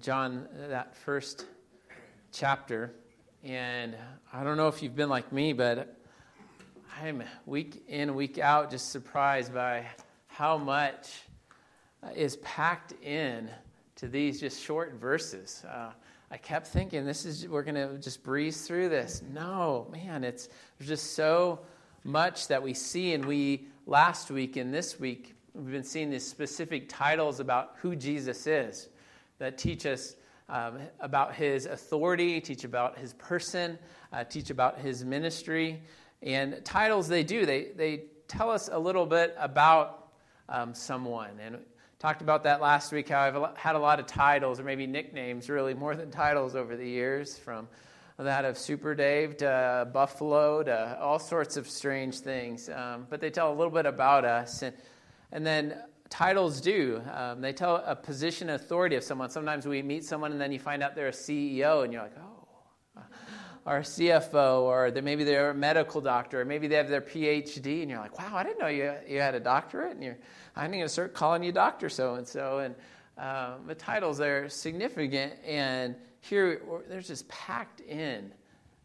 John, that first chapter. And I don't know if you've been like me, but I'm week in, week out, just surprised by how much is packed in to these just short verses. Uh, I kept thinking, this is we're going to just breeze through this. No, man, it's there's just so much that we see, and we last week and this week we've been seeing these specific titles about who Jesus is that teach us um, about his authority, teach about his person, uh, teach about his ministry. And titles they do, they, they tell us a little bit about um, someone. And talked about that last week, how I've had a lot of titles, or maybe nicknames, really, more than titles over the years, from that of Super Dave to Buffalo to all sorts of strange things. Um, but they tell a little bit about us. And, and then titles do. Um, they tell a position authority of someone. Sometimes we meet someone and then you find out they're a CEO and you're like, oh, or a CFO, or maybe they're a medical doctor, or maybe they have their PhD, and you're like, wow, I didn't know you, you had a doctorate, and you're, I'm going to start calling you Doctor so and so. And um, the titles are significant, and here they're just packed in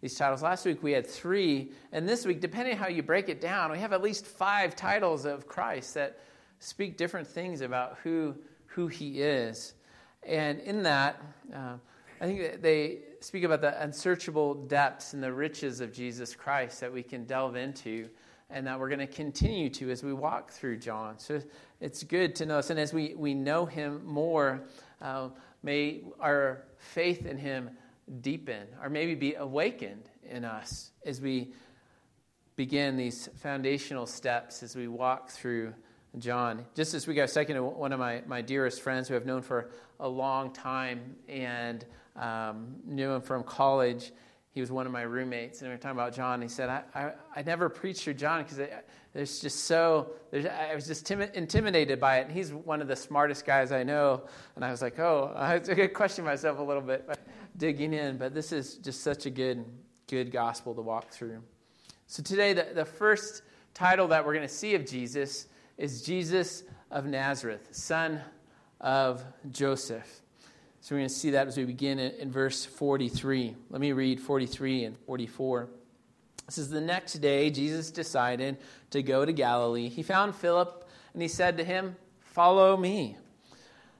these titles. Last week we had three, and this week, depending how you break it down, we have at least five titles of Christ that speak different things about who, who he is. And in that, uh, I think they speak about the unsearchable depths and the riches of Jesus Christ that we can delve into and that we're going to continue to as we walk through John. So it's good to know this. And as we, we know him more, uh, may our faith in him deepen or maybe be awakened in us as we begin these foundational steps as we walk through John. Just week, I was talking to one of my, my dearest friends who I've known for a long time and um, knew him from college. He was one of my roommates, and we were talking about John. He said, I, I, I never preached through John because there's just so, there's, I was just tim- intimidated by it. And he's one of the smartest guys I know. And I was like, oh, I to question myself a little bit digging in. But this is just such a good, good gospel to walk through. So today, the, the first title that we're going to see of Jesus is Jesus of Nazareth, son of Joseph. So we're going to see that as we begin in, verse 43. Let me read 43 and 44. This is the next day, Jesus decided to go to Galilee. He found Philip and he said to him, Follow me.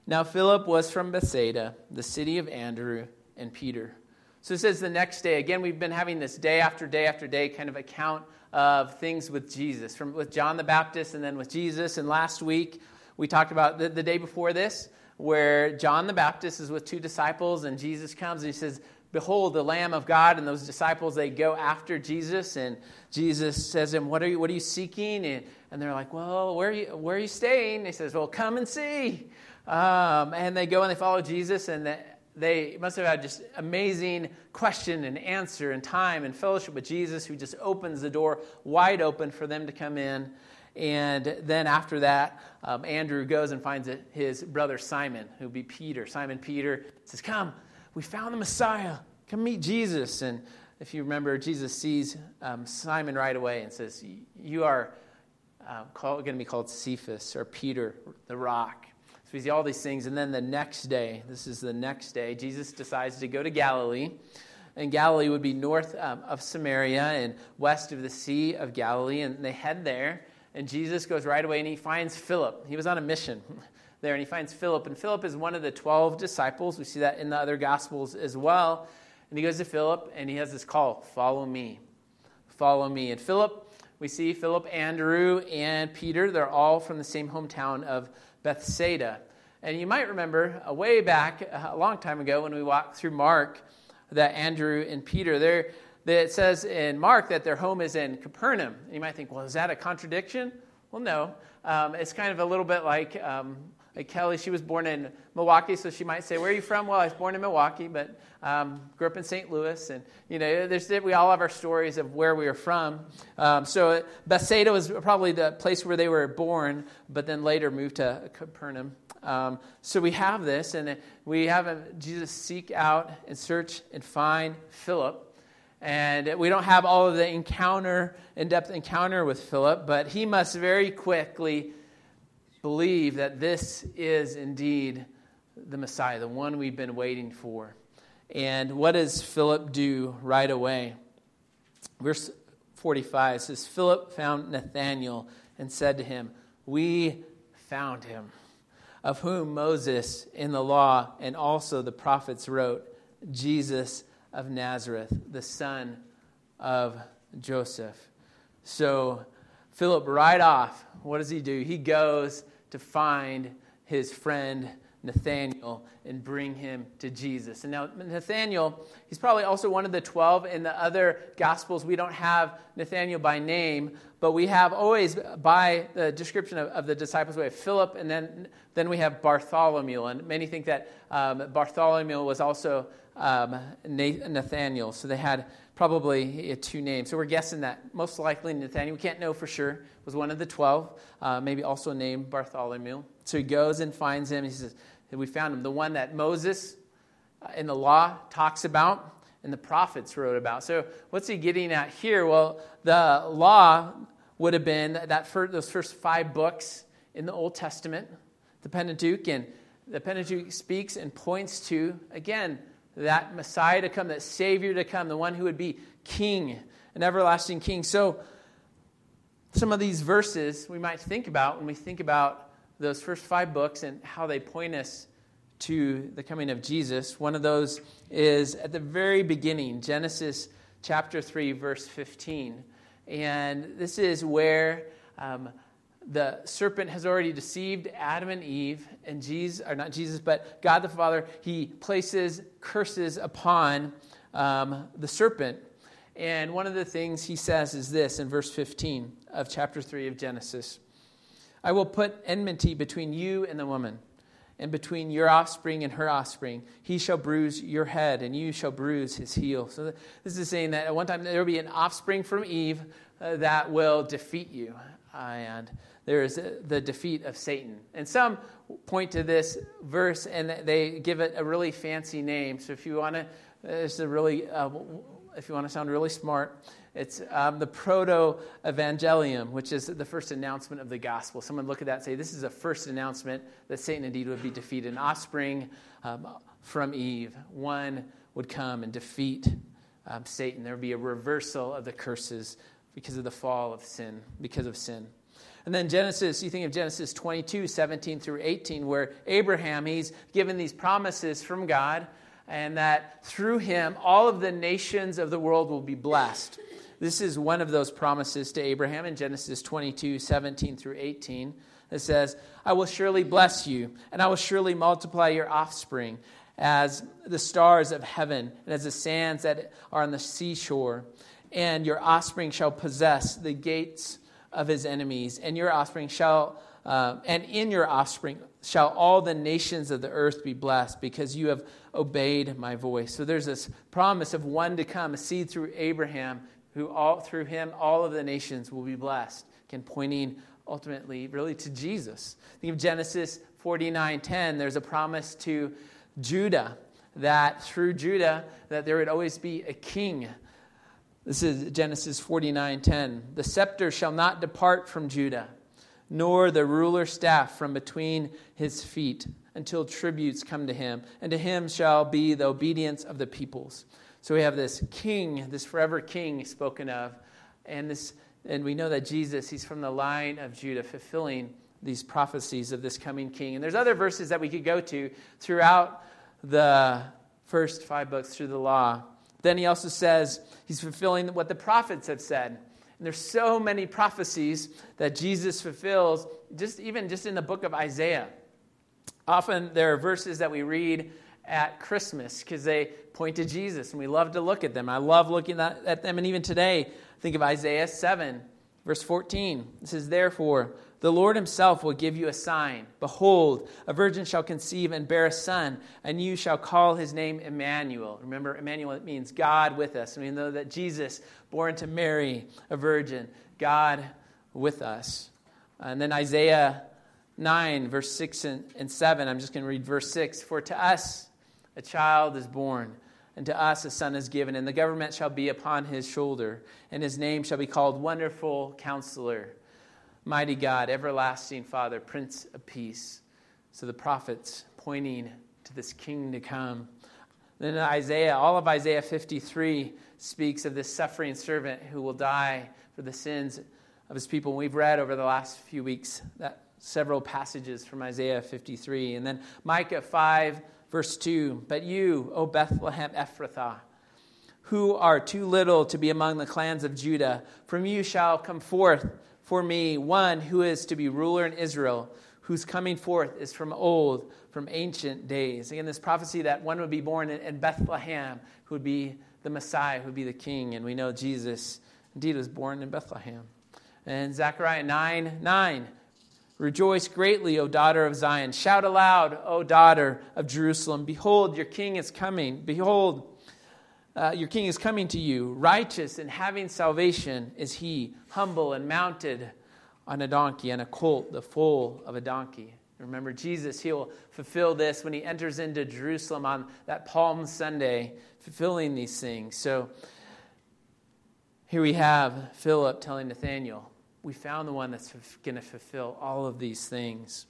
Now, Philip was from Bethsaida, the city of Andrew and Peter. So it says the next day. Again, we've been having this day after day after day kind of account of things with Jesus, from with John the Baptist and then with Jesus. And last week we talked about the, the day before this, where John the Baptist is with two disciples, and Jesus comes and he says, Behold, the Lamb of God. And those disciples, they go after Jesus, and Jesus says to them, What are you, what are you seeking? And, and they're like, Well, where are you, where are you staying? And he says, Well, come and see. Um, and they go and they follow Jesus, and the, they must have had just amazing question and answer and time and fellowship with Jesus, who just opens the door wide open for them to come in. And then after that, um, Andrew goes and finds his brother Simon, who would be Peter. Simon Peter says, Come, we found the Messiah. Come meet Jesus. And if you remember, Jesus sees um, Simon right away and says, You are uh, going to be called Cephas or Peter, the rock. So we see all these things. And then the next day, this is the next day, Jesus decides to go to Galilee. And Galilee would be north um, of Samaria and west of the Sea of Galilee. And they head there. And Jesus goes right away and he finds Philip. He was on a mission there. And he finds Philip. And Philip is one of the 12 disciples. We see that in the other Gospels as well. And he goes to Philip and he has this call Follow me. Follow me. And Philip, we see Philip, Andrew, and Peter. They're all from the same hometown of Bethsaida. And you might remember a way back, a long time ago, when we walked through Mark, that Andrew and Peter, there, it says in Mark that their home is in Capernaum. You might think, well, is that a contradiction? Well, no. Um, it's kind of a little bit like um, like Kelly, she was born in Milwaukee, so she might say, "Where are you from?" Well, I was born in Milwaukee, but um, grew up in St. Louis, and you know, there's, we all have our stories of where we are from. Um, so Bethsaida was probably the place where they were born, but then later moved to Capernaum. Um, so we have this, and we have Jesus seek out and search and find Philip. And we don't have all of the encounter, in depth encounter with Philip, but he must very quickly believe that this is indeed the Messiah, the one we've been waiting for. And what does Philip do right away? Verse 45 says Philip found Nathanael and said to him, We found him, of whom Moses in the law and also the prophets wrote, Jesus of Nazareth, the son of Joseph. So, Philip, right off, what does he do? He goes to find his friend Nathaniel and bring him to Jesus. And now, Nathaniel, he's probably also one of the 12. In the other Gospels, we don't have Nathaniel by name, but we have always by the description of, of the disciples, we have Philip, and then, then we have Bartholomew. And many think that um, Bartholomew was also um, Nathaniel. So they had probably two names. So we're guessing that most likely Nathaniel, we can't know for sure, was one of the 12, uh, maybe also named Bartholomew. So he goes and finds him. He says, We found him. The one that Moses uh, in the law talks about and the prophets wrote about. So what's he getting at here? Well, the law would have been that first, those first five books in the Old Testament, the Pentateuch, and the Pentateuch speaks and points to, again, that Messiah to come, that Savior to come, the one who would be King, an everlasting King. So, some of these verses we might think about when we think about those first five books and how they point us to the coming of Jesus. One of those is at the very beginning, Genesis chapter 3, verse 15. And this is where um, the serpent has already deceived Adam and Eve, and Jesus, or not Jesus, but God the Father, he places curses upon um, the serpent. And one of the things he says is this in verse 15 of chapter 3 of Genesis I will put enmity between you and the woman, and between your offspring and her offspring. He shall bruise your head, and you shall bruise his heel. So, this is saying that at one time there will be an offspring from Eve uh, that will defeat you. Uh, and there is the defeat of Satan. And some point to this verse and they give it a really fancy name. So if you want to, it's a really, uh, if you want to sound really smart, it's um, the proto evangelium, which is the first announcement of the gospel. Someone look at that and say, This is a first announcement that Satan indeed would be defeated. An offspring um, from Eve, one would come and defeat um, Satan. There would be a reversal of the curses because of the fall of sin, because of sin. And then Genesis, you think of Genesis 22, 17 through 18, where Abraham, he's given these promises from God, and that through him, all of the nations of the world will be blessed. This is one of those promises to Abraham in Genesis 22, 17 through 18. It says, I will surely bless you, and I will surely multiply your offspring as the stars of heaven and as the sands that are on the seashore. And your offspring shall possess the gates of his enemies, and your offspring shall, uh, and in your offspring shall all the nations of the earth be blessed, because you have obeyed my voice. So there's this promise of one to come, a seed through Abraham, who all through him all of the nations will be blessed. Again, pointing ultimately really to Jesus. Think of Genesis 49:10. There's a promise to Judah that through Judah that there would always be a king this is Genesis 49:10. The scepter shall not depart from Judah, nor the ruler's staff from between his feet, until tributes come to him, and to him shall be the obedience of the peoples. So we have this king, this forever king spoken of, and this and we know that Jesus, he's from the line of Judah, fulfilling these prophecies of this coming king. And there's other verses that we could go to throughout the first five books through the law then he also says he's fulfilling what the prophets have said. And there's so many prophecies that Jesus fulfills, just even just in the book of Isaiah. Often there are verses that we read at Christmas because they point to Jesus, and we love to look at them. I love looking at them, and even today, think of Isaiah 7, verse 14. It says, Therefore, the Lord himself will give you a sign. Behold, a virgin shall conceive and bear a son, and you shall call his name Emmanuel. Remember, Emmanuel means God with us. We know that Jesus, born to Mary, a virgin, God with us. And then Isaiah 9, verse 6 and 7. I'm just going to read verse 6. For to us a child is born, and to us a son is given, and the government shall be upon his shoulder, and his name shall be called Wonderful Counselor Mighty God, everlasting Father, Prince of Peace. So the prophets pointing to this king to come. Then Isaiah, all of Isaiah 53 speaks of this suffering servant who will die for the sins of his people. we've read over the last few weeks that several passages from Isaiah 53. And then Micah 5, verse 2. But you, O Bethlehem Ephrathah, who are too little to be among the clans of Judah, from you shall come forth for me one who is to be ruler in Israel, whose coming forth is from old, from ancient days. Again, this prophecy that one would be born in Bethlehem, who would be the Messiah, who would be the king. And we know Jesus indeed was born in Bethlehem. And Zechariah 9 9. Rejoice greatly, O daughter of Zion. Shout aloud, O daughter of Jerusalem. Behold, your king is coming. Behold, uh, your king is coming to you. Righteous and having salvation is he, humble and mounted on a donkey, and a colt, the foal of a donkey. Remember, Jesus, he'll fulfill this when he enters into Jerusalem on that Palm Sunday, fulfilling these things. So here we have Philip telling Nathanael, We found the one that's going to fulfill all of these things.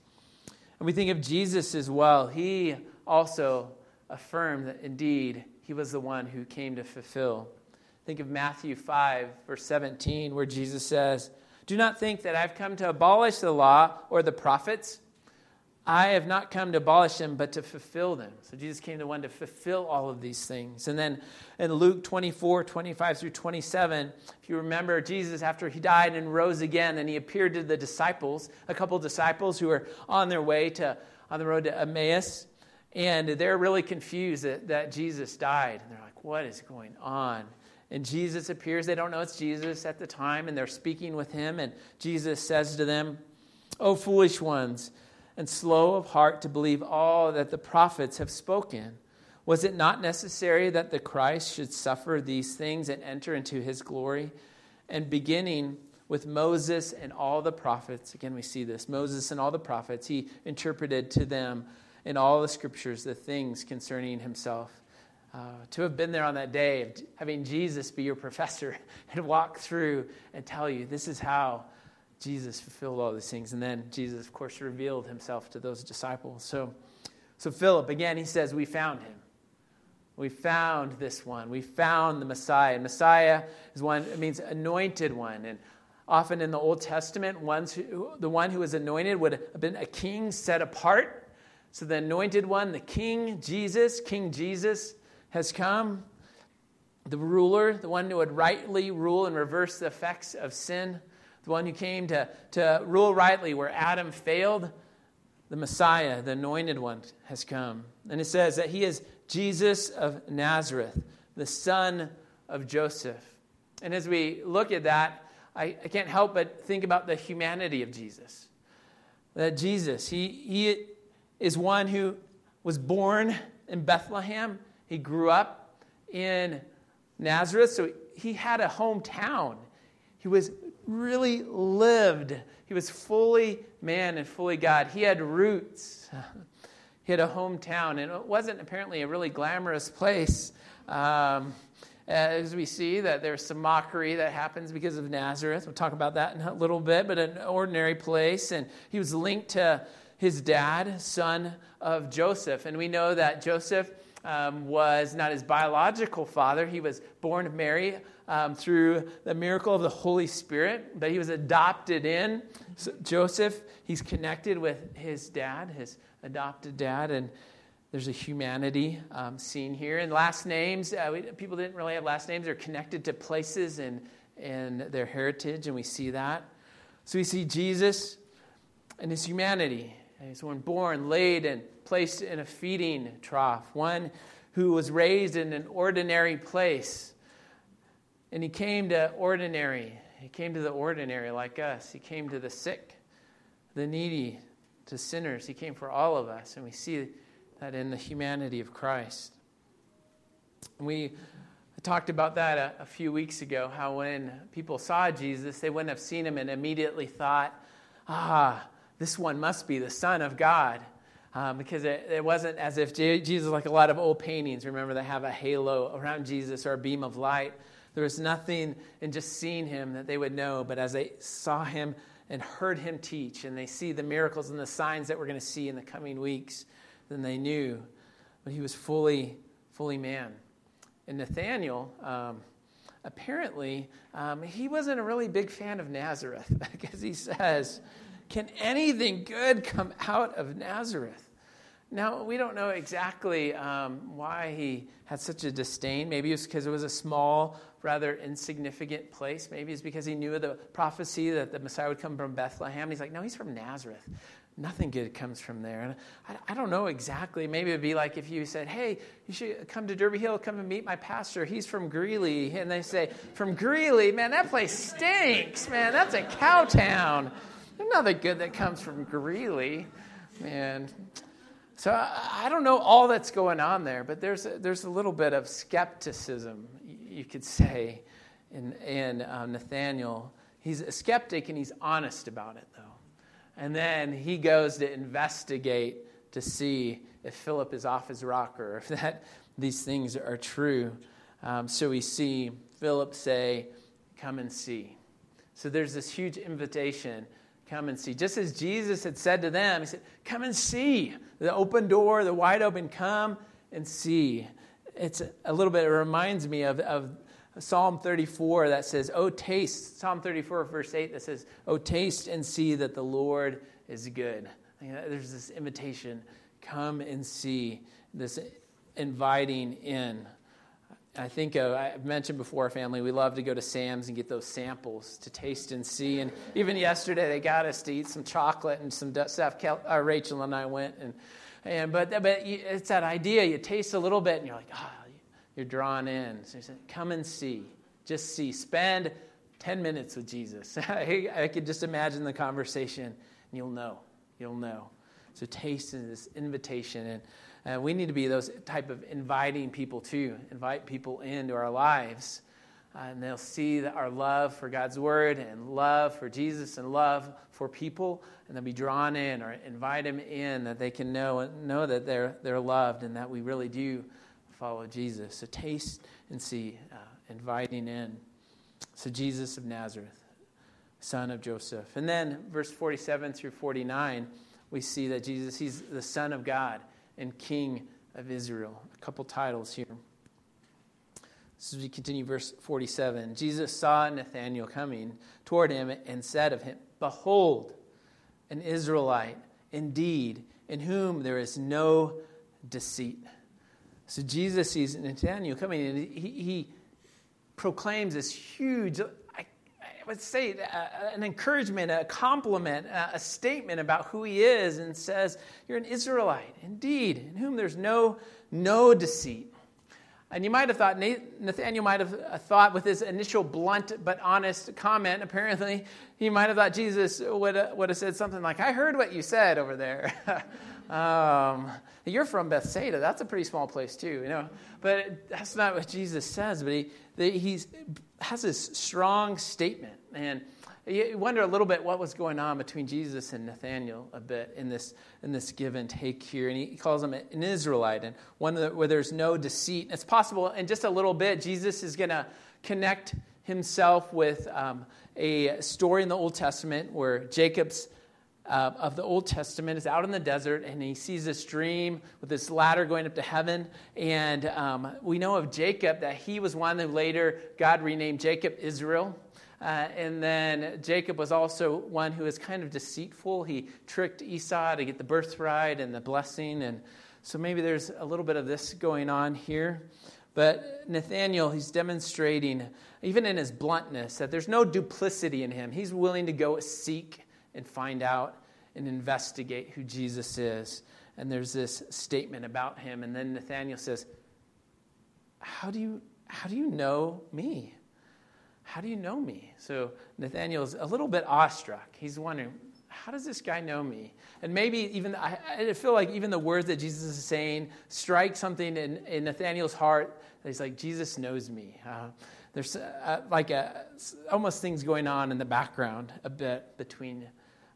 And we think of Jesus as well. He also affirmed that indeed he was the one who came to fulfill. Think of Matthew 5, verse 17, where Jesus says, do not think that I've come to abolish the law or the prophets. I have not come to abolish them, but to fulfill them. So Jesus came to one to fulfill all of these things. And then in Luke 24, 25 through 27, if you remember, Jesus, after he died and rose again, and he appeared to the disciples, a couple disciples who were on their way to on the road to Emmaus, and they're really confused that, that Jesus died. And they're like, what is going on? And Jesus appears. They don't know it's Jesus at the time, and they're speaking with him. And Jesus says to them, O foolish ones, and slow of heart to believe all that the prophets have spoken. Was it not necessary that the Christ should suffer these things and enter into his glory? And beginning with Moses and all the prophets, again, we see this Moses and all the prophets, he interpreted to them in all the scriptures the things concerning himself. Uh, to have been there on that day, of having Jesus be your professor and walk through and tell you this is how Jesus fulfilled all these things. And then Jesus, of course, revealed himself to those disciples. So, so Philip, again, he says, We found him. We found this one. We found the Messiah. And Messiah is one, it means anointed one. And often in the Old Testament, who, the one who was anointed would have been a king set apart. So the anointed one, the king, Jesus, King Jesus, has come, the ruler, the one who would rightly rule and reverse the effects of sin, the one who came to, to rule rightly where Adam failed, the Messiah, the anointed one, has come. And it says that he is Jesus of Nazareth, the son of Joseph. And as we look at that, I, I can't help but think about the humanity of Jesus. That Jesus, he, he is one who was born in Bethlehem he grew up in Nazareth, so he had a hometown. He was really lived. He was fully man and fully God. He had roots. He had a hometown, and it wasn't apparently a really glamorous place. Um, as we see that there's some mockery that happens because of Nazareth. We'll talk about that in a little bit, but an ordinary place. And he was linked to his dad, son of Joseph. And we know that Joseph um, was not his biological father. He was born of Mary um, through the miracle of the Holy Spirit, but he was adopted in. So Joseph, he's connected with his dad, his adopted dad, and there's a humanity um, seen here. And last names, uh, we, people didn't really have last names. They're connected to places and, and their heritage, and we see that. So we see Jesus and his humanity. He's one born, laid, and placed in a feeding trough, one who was raised in an ordinary place. And he came to ordinary. He came to the ordinary like us. He came to the sick, the needy, to sinners. He came for all of us. And we see that in the humanity of Christ. We talked about that a, a, few weeks ago how when people saw Jesus, they wouldn't have seen him and immediately thought, ah, this one must be the Son of God. Um, because it, it, wasn't as if Jesus, like a lot of old paintings, remember, they have a halo around Jesus or a beam of light. There was nothing in just seeing him that they would know, but as they saw him and heard him teach, and they see the miracles and the signs that we're going to see in the coming weeks, then they knew but he was fully, fully man. And Nathaniel, um, apparently, um, he wasn't a really big fan of Nazareth because he says, Can anything good come out of Nazareth? Now, we don't know exactly um, why he had such a disdain. Maybe it's because it was a small, rather insignificant place. Maybe it's because he knew of the prophecy that the Messiah would come from Bethlehem. He's like, no, he's from Nazareth. Nothing good comes from there. And I, I don't know exactly. Maybe it would be like if you said, hey, you should come to Derby Hill, come and meet my pastor. He's from Greeley. And they say, from Greeley? Man, that place stinks. Man, that's a cow town. Nothing good that comes from Greeley. Man, so I don't know all that's going on there, but there's a, there's a little bit of skepticism, you could say, in, in um, Nathaniel. He's a skeptic and he's honest about it, though. And then he goes to investigate to see if Philip is off his rocker, if that these things are true. Um, so we see Philip say, "Come and see." So there's this huge invitation Come and see. Just as Jesus had said to them, He said, Come and see. The open door, the wide open, come and see. It's a little bit, it reminds me of, of Psalm 34 that says, Oh, taste, Psalm 34, verse 8, that says, Oh, taste and see that the Lord is good. There's this invitation come and see, this inviting in. I think of, I've mentioned before, family, we love to go to Sam's and get those samples to taste and see. And even yesterday, they got us to eat some chocolate and some stuff. Uh, Rachel and I went. And, and, but, but it's that idea. You taste a little bit and you're like, ah, oh, you're drawn in. So he said, come and see. Just see. Spend 10 minutes with Jesus. I, I could just imagine the conversation, and you'll know. You'll know. So taste is this invitation. And uh, we need to be those type of inviting people too. Invite people into our lives. Uh, and they'll see our love for God's word and love for Jesus and love for people, and they'll be drawn in or invite them in that they can know know that they're they're loved and that we really do follow Jesus. So taste and see, uh, inviting in. So Jesus of Nazareth, son of Joseph, and then verse forty-seven through forty-nine, we see that Jesus he's the Son of God and King of Israel. A couple titles here. So we continue, verse 47 Jesus saw Nathanael coming toward him and said of him, Behold, an Israelite, indeed, in whom there is no deceit. So Jesus sees Nathanael coming, and he, he proclaims this huge would say uh, an encouragement, a compliment, a statement about who he is, and says, You're an Israelite, indeed, in whom there's no, no deceit. And you might have thought, Nathaniel might have uh, thought with his initial blunt but honest comment, apparently, he might have thought Jesus would, uh, would have said something like, I heard what you said over there. um, you're from Bethsaida. That's a pretty small place, too, you know. But that's not what Jesus says. But he, he's has this strong statement. And you wonder a little bit what was going on between Jesus and Nathaniel a bit in this, in this give and take here. And he calls him an Israelite and one where there's no deceit. It's possible in just a little bit, Jesus is going to connect himself with um, a story in the Old Testament where Jacob's uh, of the Old Testament is out in the desert and he sees this dream with this ladder going up to heaven. And um, we know of Jacob that he was one who later God renamed Jacob Israel. Uh, and then Jacob was also one who was kind of deceitful. He tricked Esau to get the birthright and the blessing. And so maybe there's a little bit of this going on here. But Nathaniel, he's demonstrating, even in his bluntness, that there's no duplicity in him. He's willing to go seek and find out and investigate who Jesus is. And there's this statement about him. And then Nathaniel says, How do you, how do you know me? How do you know me? So Nathaniel's a little bit awestruck. He's wondering, how does this guy know me? And maybe even, I, I feel like even the words that Jesus is saying strike something in, in Nathaniel's heart that he's like, Jesus knows me. Uh, there's uh, like a, almost things going on in the background a bit between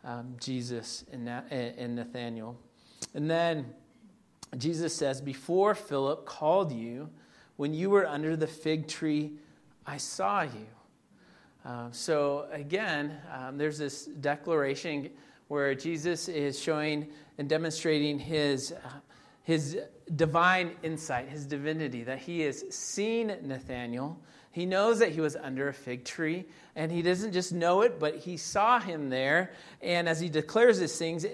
um, Jesus and, and Nathaniel. And then Jesus says, Before Philip called you, when you were under the fig tree, I saw you. Uh, so again, um, there's this declaration where Jesus is showing and demonstrating his, uh, his divine insight, his divinity, that he has seen Nathanael. He knows that he was under a fig tree, and he doesn't just know it, but he saw him there. And as he declares these things,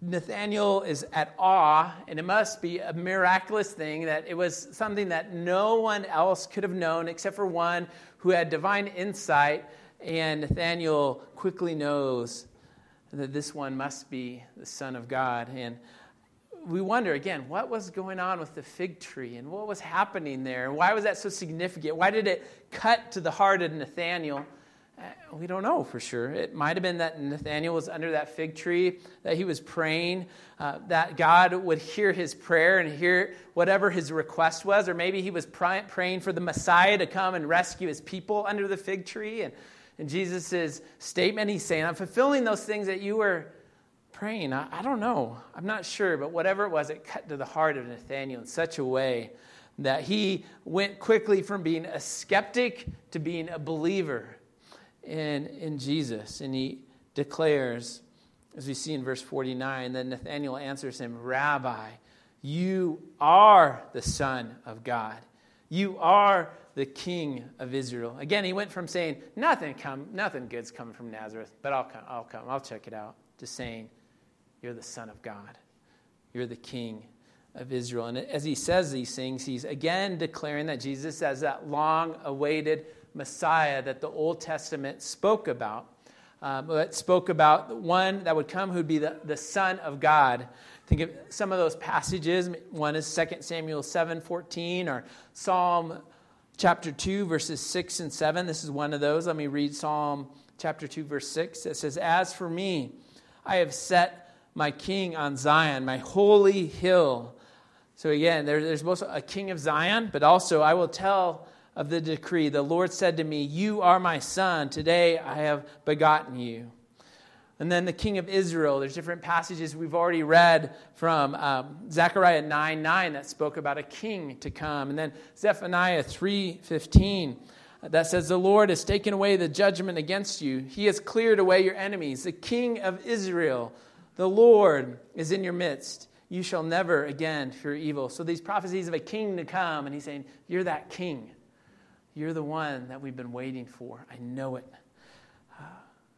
Nathanael is at awe, and it must be a miraculous thing that it was something that no one else could have known except for one who had divine insight. And Nathanael quickly knows that this one must be the Son of God. And we wonder again, what was going on with the fig tree and what was happening there? and Why was that so significant? Why did it cut to the heart of Nathanael? Uh, we don't know for sure. It might have been that Nathanael was under that fig tree, that he was praying, uh, that God would hear his prayer and hear whatever his request was, or maybe he was praying for the Messiah to come and rescue his people under the fig tree. And in Jesus' statement, he's saying, I'm fulfilling those things that you were praying. I, I don't know. I'm not sure, but whatever it was, it cut to the heart of Nathanael in such a way that he went quickly from being a skeptic to being a believer in, in Jesus. And he declares, as we see in verse 49, then Nathanael answers him, Rabbi, you are the Son of God. You are the King of Israel. Again, he went from saying, Nothing come, nothing good's coming from Nazareth, but I'll come, I'll come, I'll check it out, to saying, You're the Son of God. You're the King of Israel. And as he says these things, he's again declaring that Jesus as that long awaited Messiah that the Old Testament spoke about. Um, it spoke about the one that would come who would be the, the Son of God. Think of some of those passages. One is 2 Samuel 7 14 or Psalm chapter 2, verses 6 and 7. This is one of those. Let me read Psalm chapter 2, verse 6. It says, As for me, I have set my king on Zion, my holy hill. So again, there, there's both a king of Zion, but also I will tell of the decree. The Lord said to me, You are my son. Today I have begotten you. And then the king of Israel, there's different passages we've already read from um, Zechariah 9 9 that spoke about a king to come. And then Zephaniah 3 15 that says, The Lord has taken away the judgment against you, He has cleared away your enemies. The king of Israel, the Lord, is in your midst. You shall never again fear evil. So these prophecies of a king to come, and He's saying, You're that king. You're the one that we've been waiting for. I know it. Uh,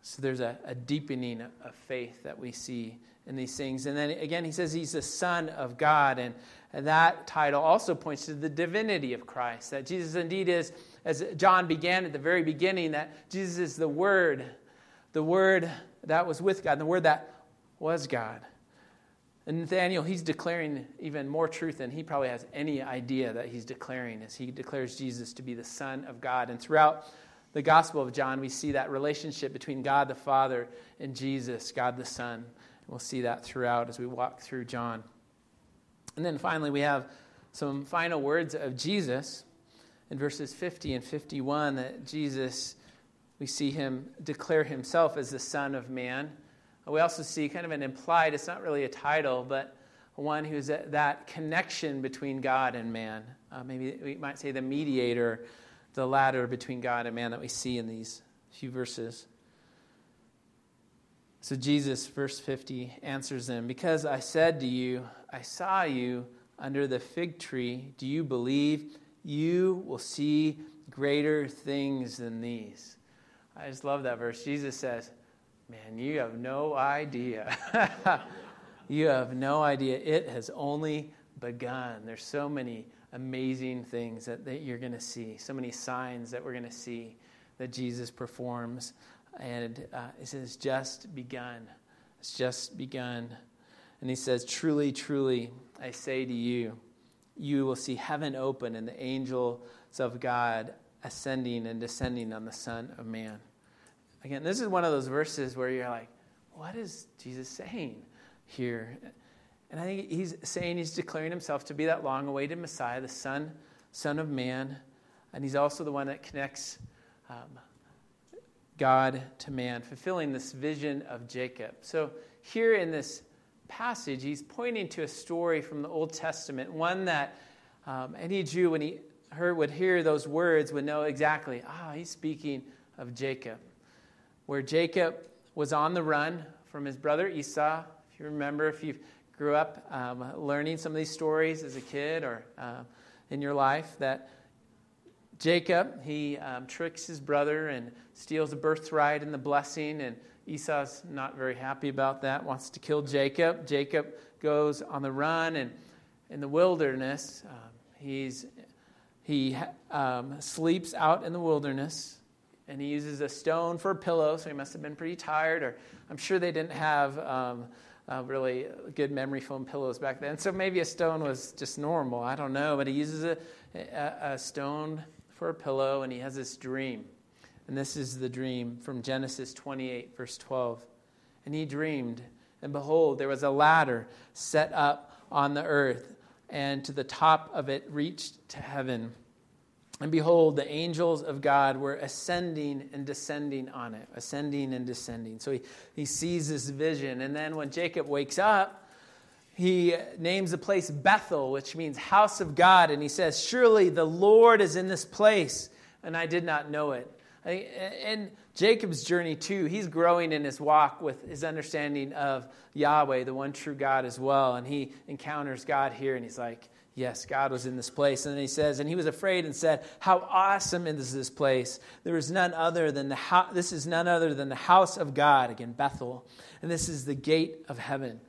so there's a, a deepening of faith that we see in these things. And then again, he says he's the Son of God. And, and that title also points to the divinity of Christ. That Jesus indeed is, as John began at the very beginning, that Jesus is the Word, the Word that was with God, the Word that was God. And Nathaniel, he's declaring even more truth than he probably has any idea that he's declaring as he declares Jesus to be the Son of God. And throughout the Gospel of John, we see that relationship between God the Father and Jesus, God the Son. And we'll see that throughout as we walk through John. And then finally, we have some final words of Jesus in verses 50 and 51 that Jesus, we see him declare himself as the Son of Man. We also see kind of an implied, it's not really a title, but one who's that connection between God and man. Uh, maybe we might say the mediator, the ladder between God and man that we see in these few verses. So Jesus, verse 50, answers them Because I said to you, I saw you under the fig tree, do you believe? You will see greater things than these. I just love that verse. Jesus says, Man, you have no idea. you have no idea. It has only begun. There's so many amazing things that, that you're going to see, so many signs that we're going to see that Jesus performs. And uh, it says, just begun. It's just begun. And he says, Truly, truly, I say to you, you will see heaven open and the angels of God ascending and descending on the Son of Man. Again, this is one of those verses where you're like, what is Jesus saying here? And I think he's saying he's declaring himself to be that long awaited Messiah, the Son, Son of Man. And he's also the one that connects um, God to man, fulfilling this vision of Jacob. So here in this passage, he's pointing to a story from the Old Testament, one that um, any Jew, when he heard, would hear those words, would know exactly, ah, he's speaking of Jacob where Jacob was on the run from his brother Esau. If you remember, if you've grew up um, learning some of these stories as a kid or uh, in your life that Jacob, he um, tricks his brother and steals the birthright and the blessing, and Esau's not very happy about that, wants to kill Jacob. Jacob goes on the run, and in the wilderness, um, he's, he um, sleeps out in the wilderness, and he uses a stone for a pillow, so he must have been pretty tired, or I'm sure they didn't have um, uh, really good memory foam pillows back then, so maybe a stone was just normal. I don't know, but he uses a, a, a stone for a pillow, and he has this dream. And this is the dream from Genesis 28, verse 12. And he dreamed, and behold, there was a ladder set up on the earth, and to the top of it reached to heaven. And behold, the angels of God were ascending and descending on it, ascending and descending. So he, he sees this vision. And then when Jacob wakes up, he names the place Bethel, which means house of God. And he says, Surely the Lord is in this place, and I did not know it. And Jacob's journey, too, he's growing in his walk with his understanding of Yahweh, the one true God, as well. And he encounters God here, and he's like, Yes, God was in this place. And then he says, and he was afraid and said, How awesome is this place? There is none other than the house, this is none other than the house of God, again, Bethel. And this is the gate of heaven.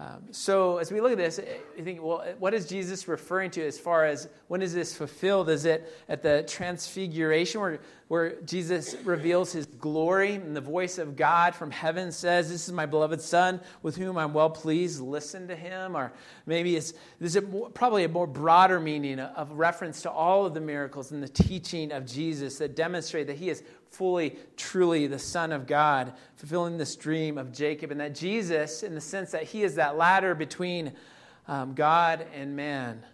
Um, so as we look at this, I think, well, what is Jesus referring to as far as when is this fulfilled? Is it at the transfiguration where, where Jesus reveals his glory and the voice of God from heaven says, This is my beloved Son with whom I'm well pleased, listen to him? Or maybe it's, a more, probably a more broader meaning of reference to all of the miracles and the teaching of Jesus that demonstrate that he is fully, truly the Son of God, fulfilling this dream of Jacob. And that Jesus, in the sense that he is that ladder between um, God and man,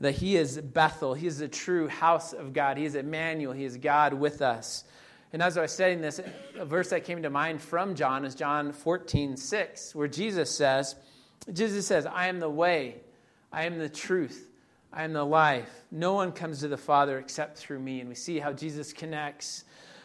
that he is Bethel, he is the true house of God, he is Emmanuel, he is God with us. And as I was studying this, a verse that came to mind from John is John 14, 6, where Jesus says, Jesus says, I am the way, I am the truth, I am the life. No one comes to the Father except through me. And we see how Jesus connects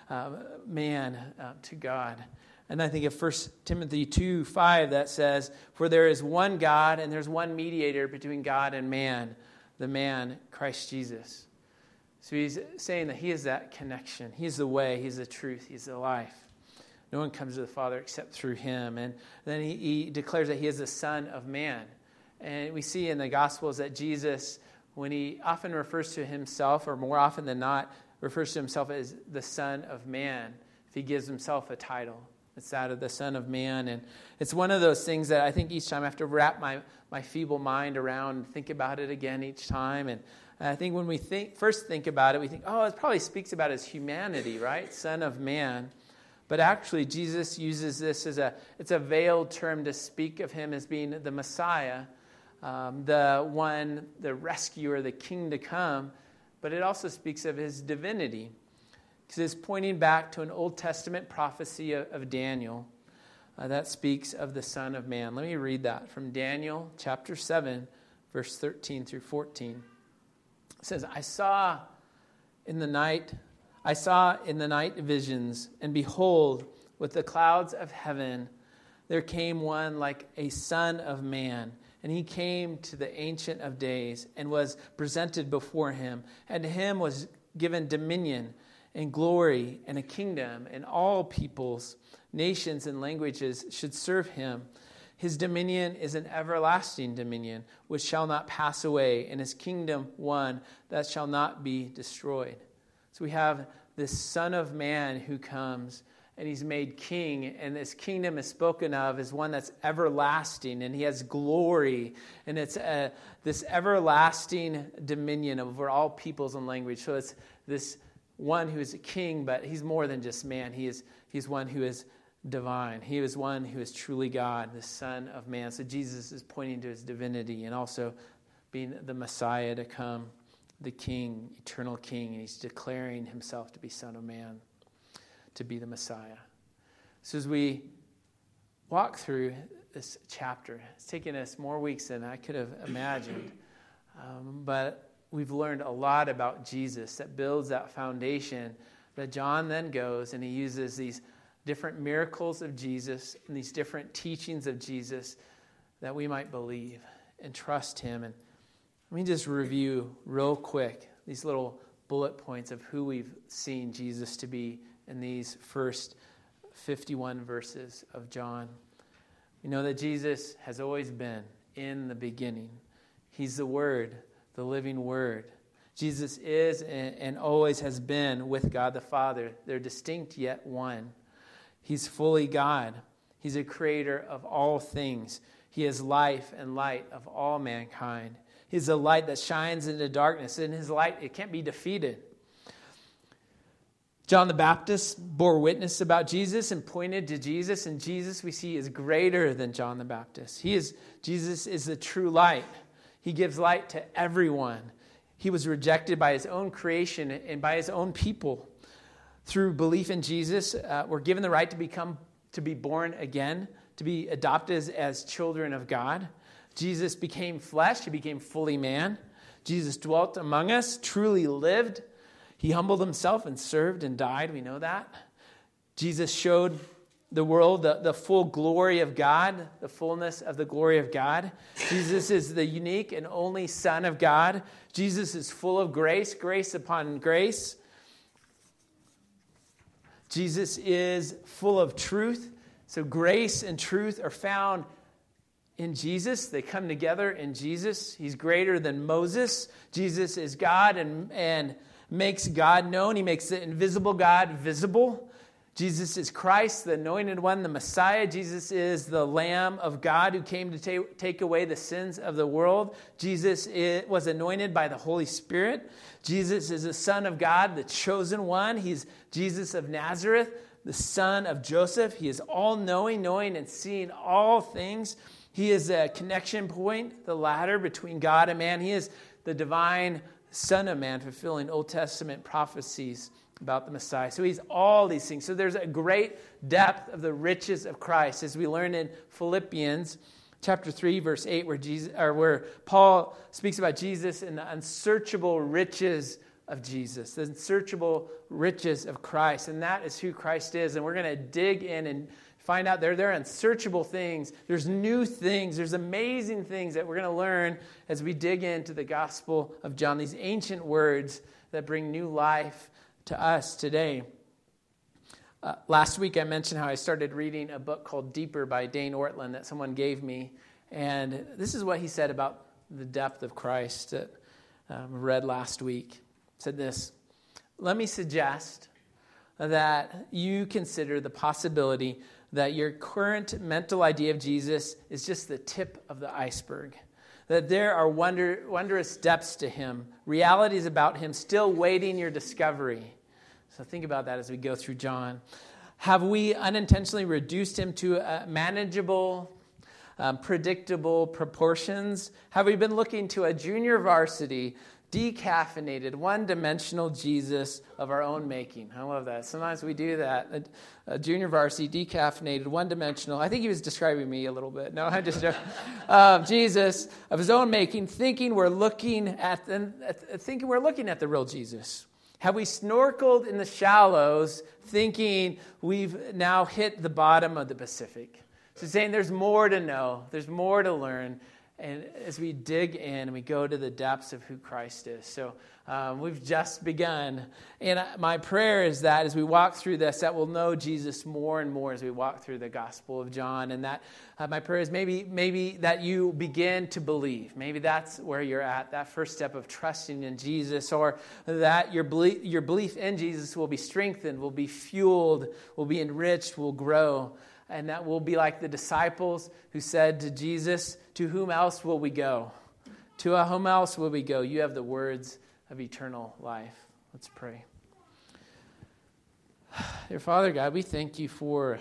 uh, man uh, to God. And I think of 1 Timothy 2 5 that says, For there is one God and there's one mediator between God and man, the man, Christ Jesus. So he's saying that he is that connection. He's the way, he's the truth, he's the life. No one comes to the Father except through him. And then he, he declares that he is the Son of Man. And we see in the Gospels that Jesus, when he often refers to himself, or more often than not, refers to himself as the Son of Man, if he gives himself a title. It's that of the Son of Man. And it's one of those things that I think each time I have to wrap my, my feeble mind around, and think about it again each time. And I think when we think, first think about it, we think, oh, it probably speaks about his humanity, right? Son of Man. But actually, Jesus uses this as a, it's a veiled term to speak of him as being the Messiah, um, the one, the rescuer, the king to come but it also speaks of his divinity. Because it's pointing back to an Old Testament prophecy of, of Daniel uh, that speaks of the Son of Man. Let me read that from Daniel chapter 7, verse 13 through 14. It says, I saw in the night, I saw in the night visions, and behold, with the clouds of heaven, there came one like a son of man and he came to the Ancient of Days and was presented before him. And to him was given dominion and glory and a kingdom, and all peoples, nations, and languages should serve him. His dominion is an everlasting dominion which shall not pass away, and his kingdom one that shall not be destroyed. So we have this Son of Man who comes and he's made king, and this kingdom is spoken of as one that's everlasting, and he has glory, and it's a, uh, this everlasting dominion over all peoples and language. So it's this one who is a king, but he's more than just man. He is he's one who is divine. He is one who is truly God, the Son of Man. So Jesus is pointing to his divinity and also being the Messiah to come, the King, eternal King, and he's declaring himself to be Son of Man to be the Messiah. So as we walk through this chapter, it's taken us more weeks than I could have imagined. Um, but we've learned a lot about Jesus that builds that foundation. that John then goes and he uses these different miracles of Jesus and these different teachings of Jesus that we might believe and trust him. And let me just review real quick these little bullet points of who we've seen Jesus to be in these first 51 verses of John. We know that Jesus has always been in the beginning. He's the Word, the living Word. Jesus is and always has been with God the Father. They're distinct yet one. He's fully God. He's a creator of all things. He is life and light of all mankind. He's a light that shines into darkness. In his light, it can't be defeated. John the Baptist bore witness about Jesus and pointed to Jesus, and Jesus we see is greater than John the Baptist. He is Jesus is the true light. He gives light to everyone. He was rejected by his own creation and by his own people. Through belief in Jesus, uh, we're given the right to become to be born again, to be adopted as, as children of God. Jesus became flesh, he became fully man. Jesus dwelt among us, truly lived he humbled himself and served and died. We know that. Jesus showed the world the, the full glory of God, the fullness of the glory of God. Jesus is the unique and only Son of God. Jesus is full of grace, grace upon grace. Jesus is full of truth. So, grace and truth are found in Jesus. They come together in Jesus. He's greater than Moses. Jesus is God and, and makes God known, he makes the invisible God visible. Jesus is Christ, the anointed one, the Messiah. Jesus is the Lamb of God who came to take, away the sins of the world. Jesus is, was anointed by the Holy Spirit. Jesus is the Son of God, the chosen one. He's Jesus of Nazareth, the son of Joseph. He is all knowing, knowing and seeing all things. He is a connection point, the ladder between God and man. He is the divine Son of Man, fulfilling Old Testament prophecies about the Messiah. So he's all these things. So there's a great depth of the riches of Christ, as we learn in Philippians chapter 3 verse 8 where jesus or where paul speaks about jesus and the unsearchable riches of jesus the unsearchable riches of christ and that is who christ is and we're going to dig in and find out there, there are unsearchable things. There's new things. There's amazing things that we're going to learn as we dig into the Gospel of John, these ancient words that bring new life to us today. Uh, last week, I mentioned how I started reading a book called Deeper by Dane Ortlund that someone gave me. And this is what he said about the depth of Christ that um, read last week. He said this Let me suggest that you consider the possibility that your current mental idea of Jesus is just the tip of the iceberg. That there are wonder, wondrous depths to him, realities about him still waiting your discovery. So think about that as we go through John. Have we unintentionally reduced him to manageable, um, predictable proportions? Have we been looking to a junior varsity decaffeinated, one dimensional Jesus of our own making. I love that. Sometimes we do that. A, a junior varsity, decaffeinated, one dimensional. I think he was describing me a little bit. No, I'm just, uh, Jesus of his own making, thinking we're looking at, the, thinking we're looking at the real Jesus. Have we snorkeled in the shallows thinking we've now hit the bottom of the Pacific? So saying there's more to know, there's more to learn and as we dig in we go to the depths of who Christ is. So um, we've just begun. And my prayer is that as we walk through this, that we'll know Jesus more and more as we walk through the Gospel of John. And that uh, my prayer is maybe, maybe that you begin to believe. Maybe that's where you're at, that first step of trusting in Jesus, or that your your belief in Jesus will be strengthened, will be fueled, will be enriched, will grow and that we'll be like the disciples who said to Jesus, To whom else will we go? To whom else will we go? You have the words of eternal life. Let's pray. Dear Father God, we thank you for